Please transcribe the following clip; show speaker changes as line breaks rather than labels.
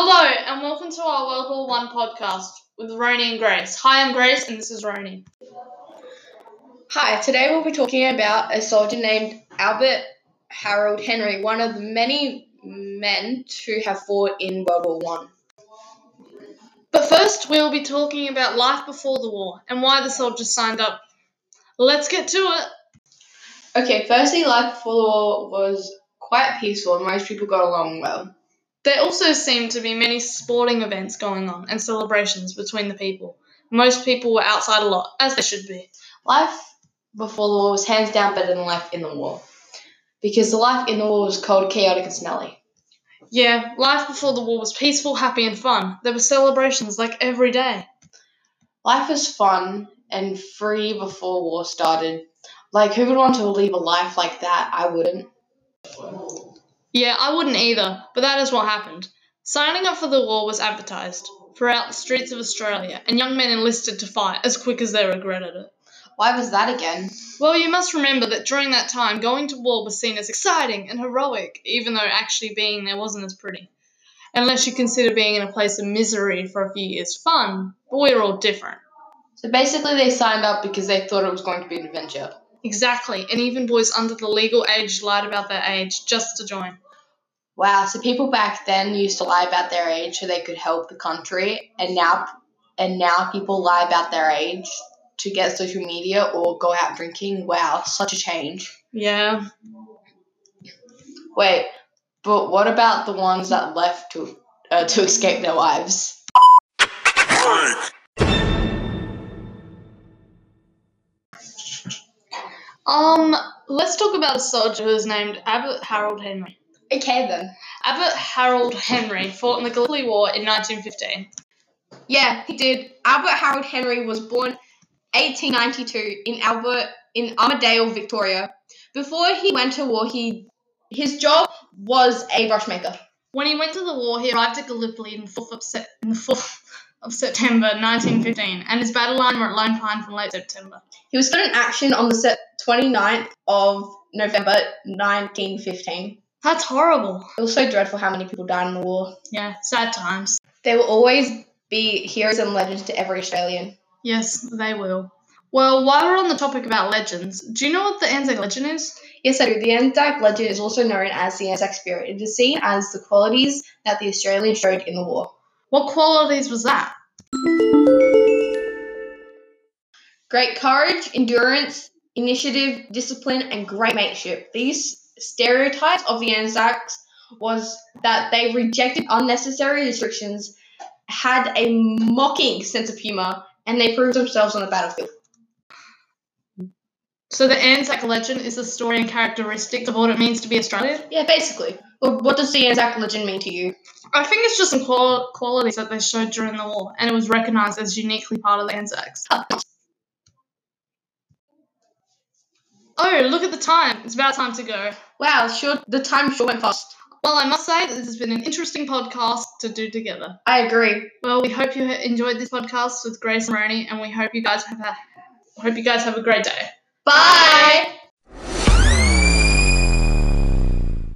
Hello, and welcome to our World War One podcast with Roni and Grace. Hi, I'm Grace, and this is Roni.
Hi, today we'll be talking about a soldier named Albert Harold Henry, one of the many men who have fought in World War One.
But first, we will be talking about life before the war and why the soldiers signed up. Let's get to it.
Okay, firstly, life before the war was quite peaceful and most people got along well.
There also seemed to be many sporting events going on and celebrations between the people. Most people were outside a lot, as they should be.
Life before the war was hands down better than life in the war. Because the life in the war was cold, chaotic, and smelly.
Yeah, life before the war was peaceful, happy, and fun. There were celebrations like every day.
Life was fun and free before war started. Like, who would want to live a life like that? I wouldn't.
Yeah, I wouldn't either, but that is what happened. Signing up for the war was advertised throughout the streets of Australia, and young men enlisted to fight as quick as they regretted it.
Why was that again?
Well, you must remember that during that time, going to war was seen as exciting and heroic, even though actually being there wasn't as pretty. Unless you consider being in a place of misery for a few years fun, but we're all different.
So basically, they signed up because they thought it was going to be an adventure.
Exactly, and even boys under the legal age lied about their age just to join.
Wow, so people back then used to lie about their age so they could help the country, and now and now people lie about their age to get social media or go out drinking. Wow, such a change.
Yeah.
Wait, but what about the ones that left to uh, to escape their wives?
Um, let's talk about a soldier who is named Albert Harold Henry.
Okay then.
Albert Harold Henry fought in the Gallipoli War in 1915.
Yeah, he did. Albert Harold Henry was born 1892 in Albert in Armadale, Victoria. Before he went to war, he his job was a brushmaker.
When he went to the war, he arrived at Gallipoli in the 4th of, se- in the 4th of September 1915, and his battle line were at Lone Pine from late September.
He was put in action on the 29th of November 1915.
That's horrible.
It was so dreadful how many people died in the war.
Yeah, sad times.
There will always be heroes and legends to every Australian.
Yes, they will. Well, while we're on the topic about legends, do you know what the Anzac legend is?
Yes, I do. The Anzac legend is also known as the Anzac spirit. It is seen as the qualities that the Australians showed in the war.
What qualities was that?
Great courage, endurance, initiative, discipline, and great mateship. These stereotypes of the Anzacs was that they rejected unnecessary restrictions, had a mocking sense of humour, and they proved themselves on the battlefield.
So the Anzac legend is the story and characteristics of what it means to be Australian?
Yeah, basically. Well, what does the Anzac legend mean to you?
I think it's just some qual- qualities that they showed during the war, and it was recognised as uniquely part of the Anzacs. Oh, look at the time. It's about time to go.
Wow, sure, the time sure went fast.
Well, I must say that this has been an interesting podcast to do together.
I agree.
Well, we hope you enjoyed this podcast with Grace and Roni, and we hope you guys have a, hope you guys have a great day.
Bye.